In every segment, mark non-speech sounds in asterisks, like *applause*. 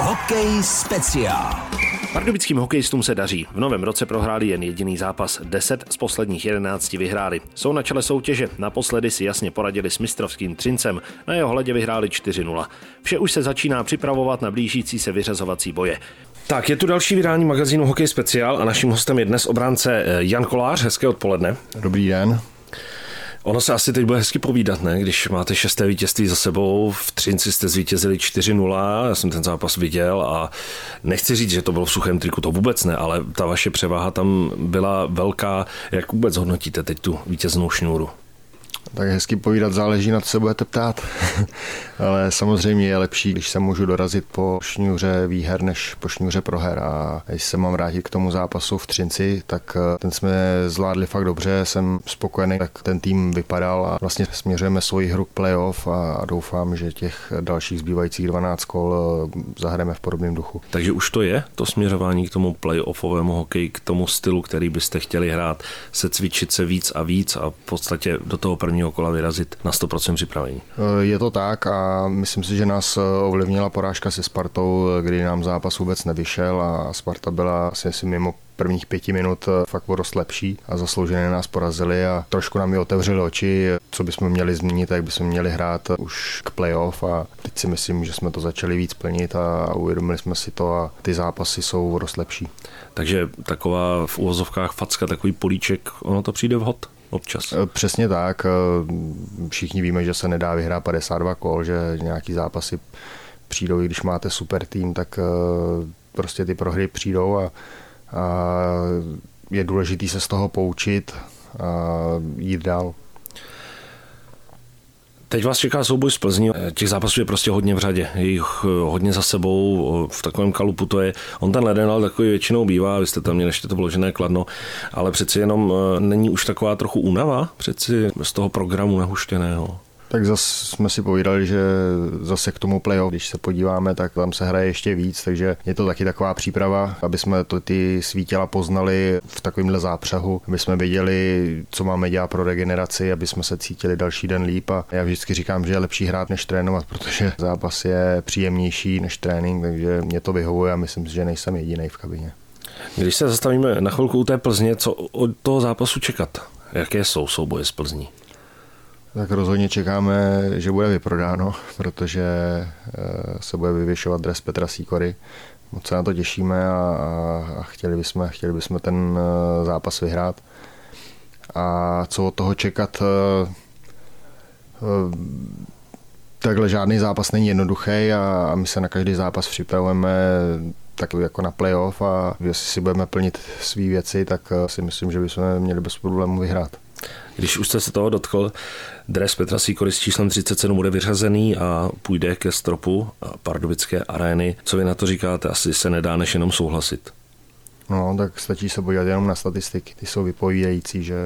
Hokej speciál. Pardubickým hokejistům se daří. V novém roce prohráli jen jediný zápas. 10 z posledních 11 vyhráli. Jsou na čele soutěže. Naposledy si jasně poradili s mistrovským Trincem. Na jeho hledě vyhráli 4-0. Vše už se začíná připravovat na blížící se vyřazovací boje. Tak, je tu další vydání magazínu Hokej speciál a naším hostem je dnes obránce eh, Jan Kolář. Hezké odpoledne. Dobrý den. Ono se asi teď bude hezky povídat, ne? Když máte šesté vítězství za sebou, v Třinci jste zvítězili 4-0, já jsem ten zápas viděl a nechci říct, že to bylo v suchém triku, to vůbec ne, ale ta vaše převaha tam byla velká. Jak vůbec hodnotíte teď tu vítěznou šňůru? Tak hezky povídat záleží na co se budete ptát. *laughs* Ale samozřejmě je lepší, když se můžu dorazit po šňůře výher, než po šňůře proher. A když se mám vrátit k tomu zápasu v Třinci, tak eh, ten jsme zvládli fakt dobře, jsem spokojený, jak ten tým vypadal a vlastně směřujeme svoji hru k playoff a doufám, že těch dalších zbývajících 12 kol eh, zahrajeme v podobném duchu. Takže už to je, to směřování k tomu playoffovému hokeji, k tomu stylu, který byste chtěli hrát, se cvičit se víc a víc a v podstatě do toho prvního prvního kola vyrazit na 100% připravení. Je to tak a myslím si, že nás ovlivnila porážka se Spartou, kdy nám zápas vůbec nevyšel a Sparta byla asi mimo prvních pěti minut fakt dost lepší a zaslouženě nás porazili a trošku nám je otevřeli oči, co bychom měli změnit, jak bychom měli hrát už k playoff a teď si myslím, že jsme to začali víc plnit a uvědomili jsme si to a ty zápasy jsou dost lepší. Takže taková v úvozovkách facka, takový políček, ono to přijde vhod? Občas. Eh, přesně tak. Eh, všichni víme, že se nedá vyhrát 52 kol, že nějaký zápasy přijdou, i když máte super tým, tak eh, prostě ty prohry přijdou a, a je důležité se z toho poučit a jít dál. Teď vás čeká souboj z Plzní. Těch zápasů je prostě hodně v řadě. Je jich eh, hodně za sebou. V takovém kalupu to je. On ten leden ale takový většinou bývá. Vy jste tam měli ještě to vložené kladno. Ale přeci jenom eh, není už taková trochu únava přeci z toho programu nahuštěného. Tak zase jsme si povídali, že zase k tomu playoff, když se podíváme, tak tam se hraje ještě víc, takže je to taky taková příprava, aby jsme to ty svý těla poznali v takovémhle zápřehu, aby jsme věděli, co máme dělat pro regeneraci, aby jsme se cítili další den líp a já vždycky říkám, že je lepší hrát než trénovat, protože zápas je příjemnější než trénink, takže mě to vyhovuje a myslím si, že nejsem jediný v kabině. Když se zastavíme na chvilku u té Plzně, co od toho zápasu čekat? Jaké jsou souboje s Plzní? Tak rozhodně čekáme, že bude vyprodáno, protože eh, se bude vyvěšovat dres Petra Sýkory. Moc se na to těšíme a, a chtěli, bychom, chtěli bychom ten eh, zápas vyhrát. A co od toho čekat? Eh, takhle žádný zápas není jednoduchý a my se na každý zápas připravujeme tak jako na playoff a jestli si budeme plnit své věci, tak si myslím, že bychom měli bez problémů vyhrát. Když už jste se toho dotkl, dres Petra Sýkory s číslem 37 bude vyřazený a půjde ke stropu Pardubické arény. Co vy na to říkáte? Asi se nedá než jenom souhlasit. No, tak stačí se podívat jenom na statistiky. Ty jsou vypovídající, že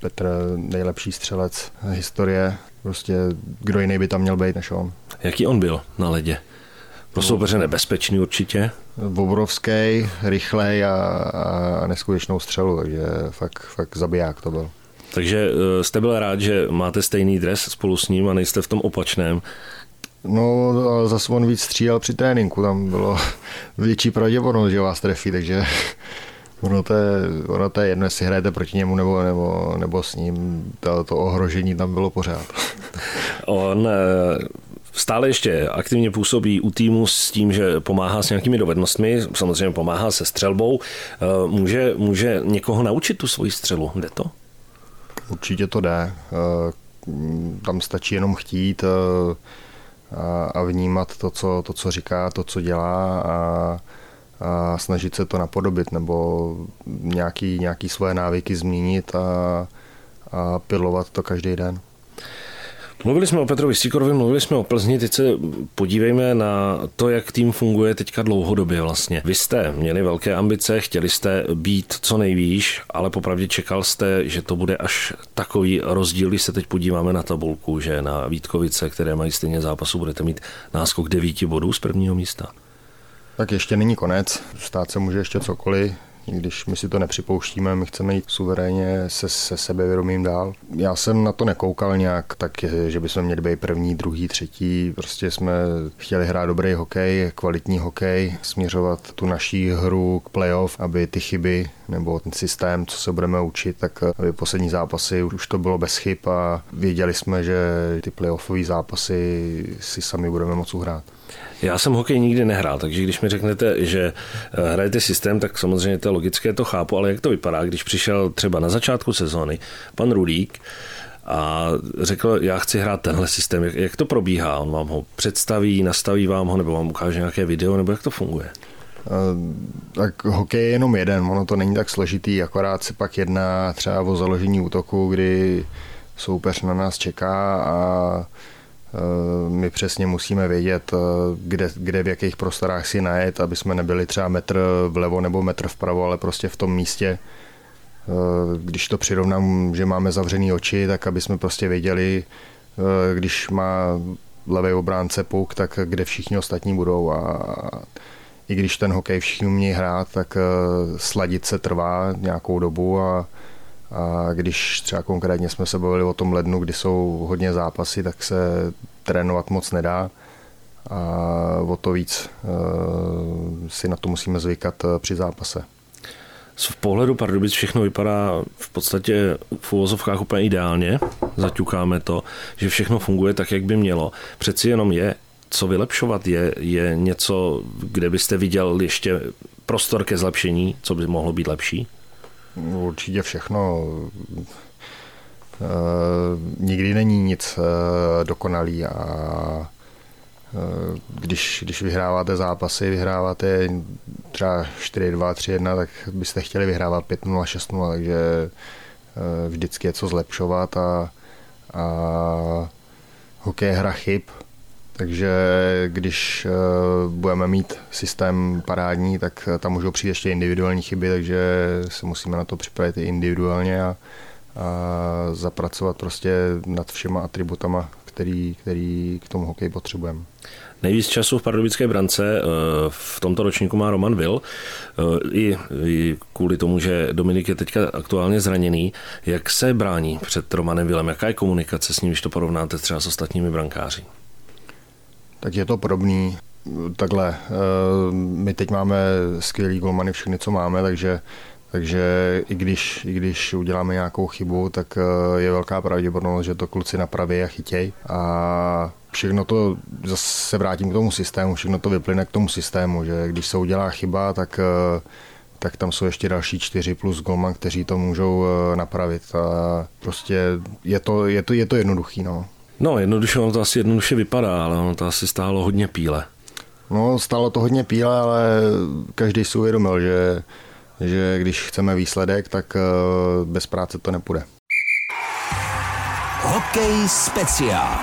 Petr nejlepší střelec historie. Prostě kdo jiný by tam měl být než on. Jaký on byl na ledě? Pro soupeře nebezpečný určitě. Obrovský, rychlej a, a neskutečnou střelu, takže fakt, fakt zabiják to byl. Takže eh, jste byl rád, že máte stejný dres spolu s ním a nejste v tom opačném. No, ale zase on víc střílel při tréninku, tam bylo *laughs* větší pravděpodobnost, že vás trefí, takže *laughs* ono to, je, ono to je jedno, jestli hrajete proti němu nebo, nebo, nebo s ním, to, to ohrožení tam bylo pořád. *laughs* On eh, stále ještě aktivně působí u týmu s tím, že pomáhá s nějakými dovednostmi, samozřejmě pomáhá se střelbou. Eh, může, může někoho naučit tu svoji střelu? Jde to? Určitě to jde. Eh, tam stačí jenom chtít eh, a vnímat to, co, to, co říká, to, co dělá a, a snažit se to napodobit nebo nějaký, nějaký svoje návyky změnit a, a pilovat to každý den. Mluvili jsme o Petrovi Sikorovi, mluvili jsme o Plzni, teď se podívejme na to, jak tým funguje teďka dlouhodobě vlastně. Vy jste měli velké ambice, chtěli jste být co nejvýš, ale popravdě čekal jste, že to bude až takový rozdíl, když se teď podíváme na tabulku, že na Vítkovice, které mají stejně zápasu, budete mít náskok devíti bodů z prvního místa. Tak ještě není konec, stát se může ještě cokoliv, když my si to nepřipouštíme, my chceme jít suverénně se, se sebevědomím dál. Já jsem na to nekoukal nějak tak, že bychom měli být první, druhý, třetí. Prostě jsme chtěli hrát dobrý hokej, kvalitní hokej, směřovat tu naší hru k playoff, aby ty chyby nebo ten systém, co se budeme učit, tak aby poslední zápasy už to bylo bez chyb a věděli jsme, že ty playoffové zápasy si sami budeme moc uhrát. Já jsem hokej nikdy nehrál, takže když mi řeknete, že eh, hrajete systém, tak samozřejmě to je logické, to chápu, ale jak to vypadá, když přišel třeba na začátku sezóny pan Rulík, a řekl, já chci hrát tenhle systém. Jak to probíhá? On vám ho představí, nastaví vám ho, nebo vám ukáže nějaké video, nebo jak to funguje? Eh, tak hokej je jenom jeden, ono to není tak složitý, akorát se pak jedná třeba o založení útoku, kdy soupeř na nás čeká a Eh, my přesně musíme vědět, eh, kde, kde v jakých prostorách si najet, aby jsme nebyli třeba metr vlevo nebo metr vpravo, ale prostě v tom místě, když to přirovnám, že máme zavřený oči, tak aby jsme prostě věděli, když má levý obránce puk, tak kde všichni ostatní budou a i když ten hokej všichni umějí hrát, tak sladit se trvá nějakou dobu a a když třeba konkrétně jsme se bavili o tom lednu, kdy jsou hodně zápasy, tak se trénovat moc nedá a o to víc eh, si na to musíme zvykat eh, při zápase. V pohledu Pardubic všechno vypadá v podstatě v uvozovkách úplně ideálně, zaťukáme to, že všechno funguje tak, jak by mělo. Přeci jenom je co vylepšovat, je, je něco, kde byste viděl ještě prostor ke zlepšení, co by mohlo být lepší? Určitě všechno. E, nikdy není nic e, dokonalý a e, když, když vyhráváte zápasy, vyhráváte třeba 4-2, 3-1, tak byste chtěli vyhrávat 5-0, 6-0, takže vždycky je co zlepšovat a, a hokej hra chyb, takže když eh, budeme mít systém parádní, tak tam můžou přijít ještě individuální chyby, takže se musíme na to připravit i individuálně a, a zapracovat prostě nad všema atributama, který, který k tomu hokej potřebujeme. Nejvíc času v pardubické brance eh, v tomto ročníku má Roman Vil. Eh, I, I kvůli tomu, že Dominik je teďka aktuálně zraněný. Jak se brání před Romanem Vilem? Jaká je komunikace s ním, když to porovnáte třeba s ostatními brankáři? Tak je to podobný. Takhle, eh, my teď máme skvělý golmany, všechny, co máme, takže takže i když, i když uděláme nějakou chybu, tak eh, je velká pravděpodobnost, že to kluci napraví a chytěj. A všechno to, zase se vrátím k tomu systému, všechno to vyplyne k tomu systému, že když se udělá chyba, tak, eh, tak tam jsou ještě další čtyři plus golman, kteří to můžou napravit. A prostě je to, je to, je to jednoduchý. No. No, jednoduše ono to asi jednoduše vypadá, ale ono to asi stálo hodně píle. No, stálo to hodně píle, ale každý si uvědomil, že, že když chceme výsledek, tak eh, bez práce to nepůjde. Hokej speciál.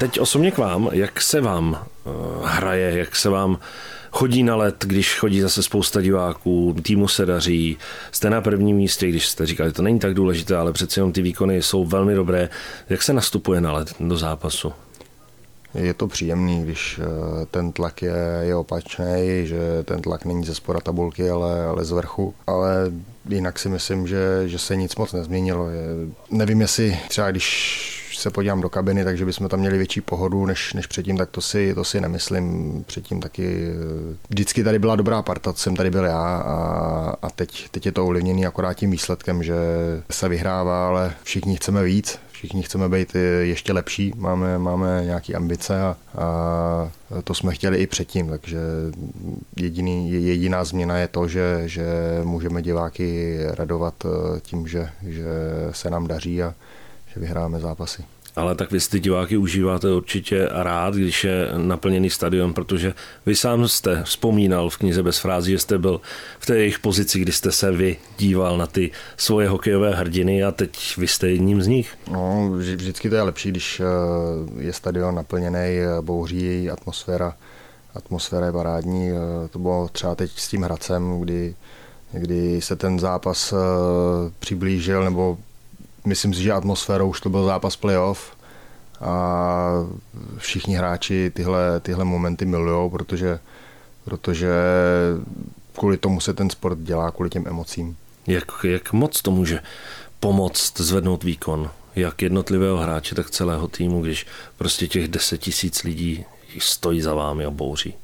Teď osobně k vám, jak se vám uh, hraje, jak se vám chodí na let, když chodí zase spousta diváků, týmu se daří, jste na prvním místě, když jste říkali, to není tak důležité, ale přeci jenom ty výkony jsou velmi dobré. Jak se nastupuje na let do zápasu? Je to příjemný, když eh, ten tlak je, je opačný, že ten tlak není ze spora tabulky, ale, ale z vrchu. Ale jinak si myslím, že, že se nic moc nezměnilo. Je, nevím, jestli třeba když se podívám do kabiny, takže bychom tam měli větší pohodu než, než předtím, tak to si, to si nemyslím. Předtím taky vždycky tady byla dobrá parta, jsem tady byl já a, a teď, teď je to ovlivněný akorát tím výsledkem, že se vyhrává, ale všichni chceme víc, všichni chceme být ještě lepší, máme, máme nějaké ambice a, a to jsme chtěli i předtím, takže jediný, jediná změna je to, že, že můžeme diváky radovat tím, že, že se nám daří a že vyhráme zápasy. Ale tak vy ty diváky užíváte určitě rád, když je naplněný stadion, protože vy sám jste vzpomínal v knize bez frází, že jste byl v té jejich pozici, kdy jste se vy díval na ty svoje hokejové hrdiny a teď vy jste jedním z nich. No, vždycky to je lepší, když eh, je stadion naplněný, eh, bouří atmosféra, atmosféra je parádní. Eh, to bylo třeba teď s tím Hradcem, kdy, kdy se ten zápas přiblížil, nebo myslím si, že atmosférou už to byl zápas playoff a všichni hráči tyhle, tyhle momenty milují, protože, protože kvůli tomu se ten sport dělá, kvůli těm emocím. Jak, jak moc to může pomoct zvednout výkon? Jak jednotlivého hráče, tak celého týmu, když prostě těch 10 tisíc lidí stojí za vámi a bouří?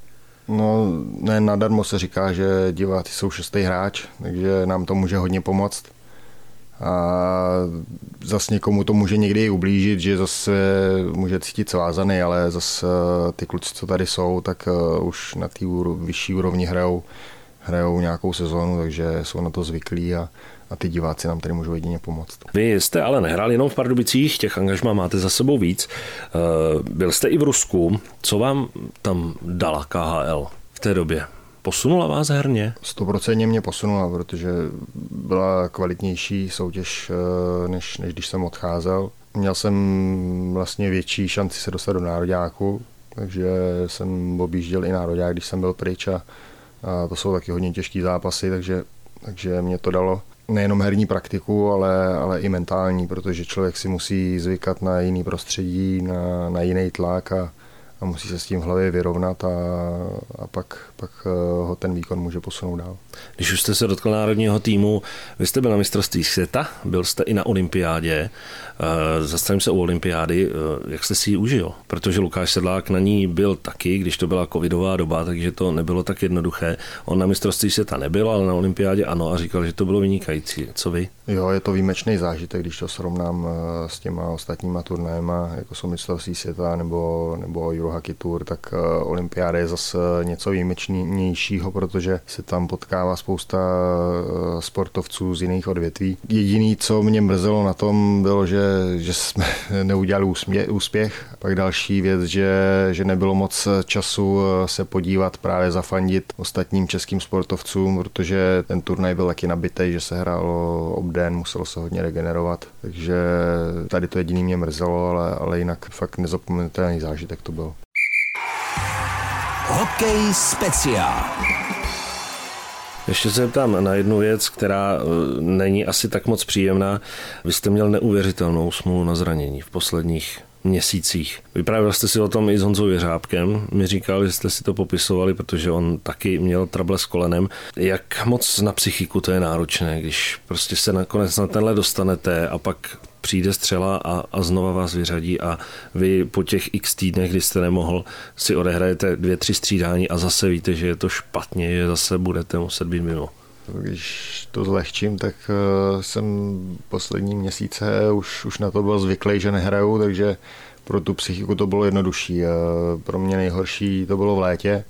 No, ne nadarmo se říká, že diváci jsou šestý hráč, takže nám to může hodně pomoct. A zase někomu to může někdy ublížit, že zase může cítit svázaný, ale zase ty kluci, co tady jsou, tak eh, už na té vyšší úrovni hrajou, hrajou nějakou sezónu, takže jsou na to zvyklí a, a ty diváci nám tady můžou jedině pomoct. Vy jste ale nehrál jenom v Pardubicích, těch angažmá máte za sebou víc. Eh, byl jste i v Rusku. Co vám tam dala KHL v té době? Posunula vás herně? Stoprocentně mě posunula, protože byla kvalitnější soutěž, eh, než, než když jsem odcházel. Měl jsem vlastně větší šanci se dostat do nároďáku, takže jsem objížděl i nároďák, když jsem byl pryč a, a to jsou taky hodně těžké zápasy, takže, takže mě to dalo nejenom herní praktiku, ale, ale i mentální, protože člověk si musí zvykat na jiný prostředí, na, na jiný tlak a, a musí se s tím v hlavě vyrovnat a, a pak, pak eh, ho ten výkon může posunout dál. Když už jste se dotkl národního týmu, vy jste byl na mistrovství světa, byl jste i na olympiádě. Eh, zastavím se u olympiády, eh, jak jste si ji užil? Protože Lukáš Sedlák na ní byl taky, když to byla covidová doba, takže to nebylo tak jednoduché. On na mistrovství světa nebyl, ale na olympiádě ano a říkal, že to bylo vynikající. Co vy? Jo, je to výjimečný zážitek, když to srovnám s těma ostatníma turnajema, jako jsou mistrovství světa nebo, nebo Eurohockey Tour, tak olympiáda je zase něco výjimečnějšího, protože se tam potkává spousta eh, sportovců z jiných odvětví. Jediný, co mě mrzelo na tom, bylo, že, že jsme *laughs* neudělali úspěch. úspěch. Pak další věc, že, že nebylo moc času eh, se podívat právě zafandit ostatním českým sportovcům, protože ten turnaj byl taky nabitý, že se hrálo obden, muselo se hodně regenerovat. Takže tady to jediný mě mrzelo, ale, ale jinak fakt nezapomenutelný zážitek to byl. Hokej speciál. Ještě se zeptám na jednu věc, která eh, není asi tak moc příjemná. Vy jste měl neuvěřitelnou smůlu na zranění v posledních měsících. Vyprávěl jste si o tom i s Honzou Jeřábkem. Mi říkal, že jste si to popisovali, protože on taky měl trable s kolenem. Jak moc na psychiku to je náročné, když prostě se nakonec na tenhle dostanete a pak přijde střela a, a znova vás vyřadí a vy po těch x týdnech, kdy jste nemohl, si odehrajete dvě, tři střídání a zase víte, že je to špatně, že zase budete muset být mimo. Když to zlehčím, tak eh, jsem poslední měsíce už, už na to byl zvyklý, že nehraju, takže pro tu psychiku to bylo jednodušší. Pro mě nejhorší to bylo v létě,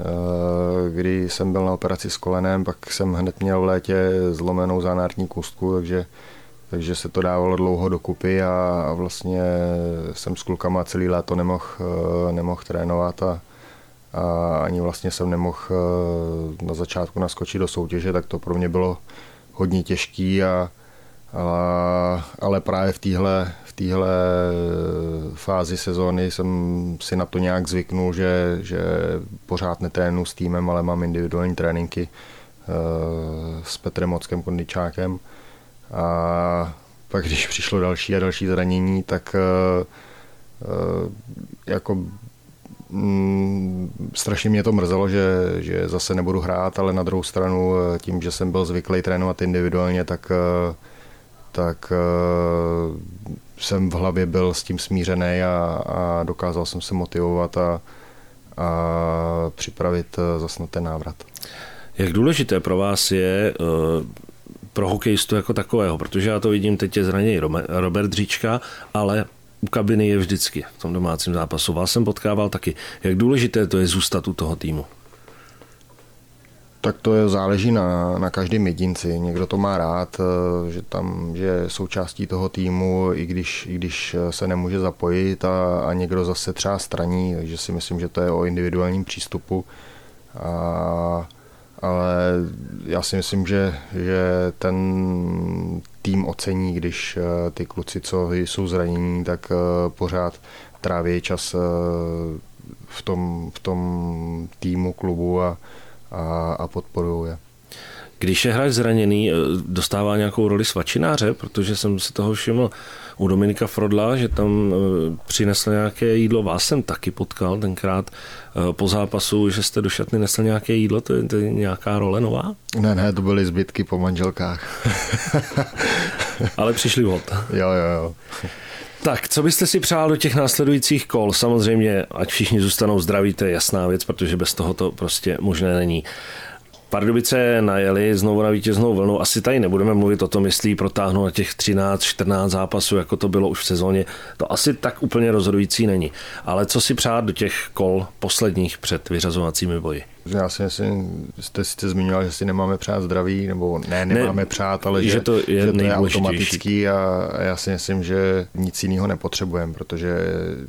eh, kdy jsem byl na operaci s kolenem, pak jsem hned měl v létě zlomenou zánární kůstku, takže takže se to dávalo dlouho dokupy a, a vlastně jsem s klukama celý léto nemohl, eh, nemohl trénovat a, a ani vlastně jsem nemohl eh, na začátku naskočit do soutěže, tak to pro mě bylo hodně těžký a, a ale právě v téhle v fázi sezóny jsem si na to nějak zvyknul, že, že pořád netrénu s týmem, ale mám individuální tréninky eh, s Petrem Mockem Kondičákem a pak, když přišlo další a další zranění, tak uh, uh, jako mm, strašně mě to mrzelo, že, že zase nebudu hrát, ale na druhou stranu eh, tím, že jsem byl zvyklý trénovat individuálně, tak, tak jsem v hlavě byl s tím smířený a, a dokázal jsem se motivovat a, a připravit zase na ten návrat. Jak důležité pro vás je pro hokejistu jako takového, protože já to vidím, teď je zraněný Robert Dříčka, ale u kabiny je vždycky v tom domácím zápasu. Vás jsem potkával taky. Jak důležité to je zůstat u toho týmu? Tak to je, záleží na, na každém jedinci. Někdo to má rád, eh, že tam že je součástí toho týmu, i když, i když se nemůže zapojit a, a někdo zase třeba straní, takže si myslím, že to je o individuálním přístupu. A ale já si myslím, že, že ten tým ocení, když eh, ty kluci, co jsou zranění, tak eh, pořád tráví čas eh, v tom, v tom týmu, klubu a, a, a podporují je. Když je hráč zraněný, eh, dostává nějakou roli svačináře, protože jsem si toho všiml u Dominika Frodla, že tam eh, přinesl nějaké jídlo. Vás jsem taky potkal tenkrát eh, po zápasu, že jste do šatny nesl nějaké jídlo, to je, to je nějaká role nová? Ne, ne, to byly zbytky po manželkách. *laughs* Ale přišli vhod. Jo, jo, jo. Tak, co byste si přál do těch následujících kol? Samozřejmě, ať všichni zůstanou zdraví, to je jasná věc, protože bez toho to prostě možné není. Pardubice najeli znovu na vítěznou vlnu. Asi tady nebudeme mluvit o tom, jestli protáhnou na těch 13-14 zápasů, jako to bylo už v sezóně. To asi tak úplně rozhodující není. Ale co si přát do těch kol posledních před vyřazovacími boji? Já si myslím, jste si zmiňoval, že si nemáme přát zdraví, nebo ne, nemáme ne, přát, ale že, že to je, že to je automatický a já si myslím, že nic jiného nepotřebujeme, protože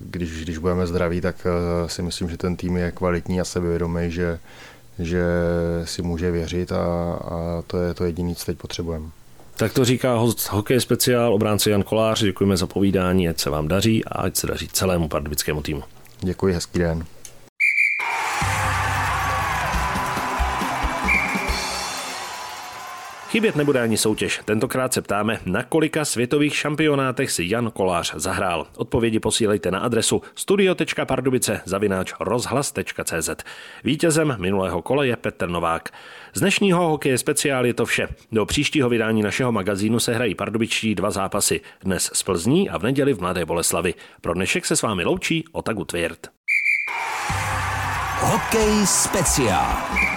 když, když budeme zdraví, tak eh, si myslím, že ten tým je kvalitní a sebevědomý, že že si může věřit a, a to je to jediné, co teď potřebujeme. Tak to říká host hokej speciál, obránce Jan Kolář. Děkujeme za povídání, ať se vám daří a ať se daří celému pardubickému týmu. Děkuji, hezký den. Chybět nebude ani soutěž. Tentokrát se ptáme, na kolika světových šampionátech si Jan Kolář zahrál. Odpovědi posílejte na adresu studio.pardubice zavináč rozhlas.cz. Vítězem minulého kole je Petr Novák. Z dnešního hokeje speciál je to vše. Do příštího vydání našeho magazínu se hrají pardubičtí dva zápasy. Dnes z Plzní a v neděli v Mladé Boleslavi. Pro dnešek se s vámi loučí Otagu Tvěrt. Hokej speciál.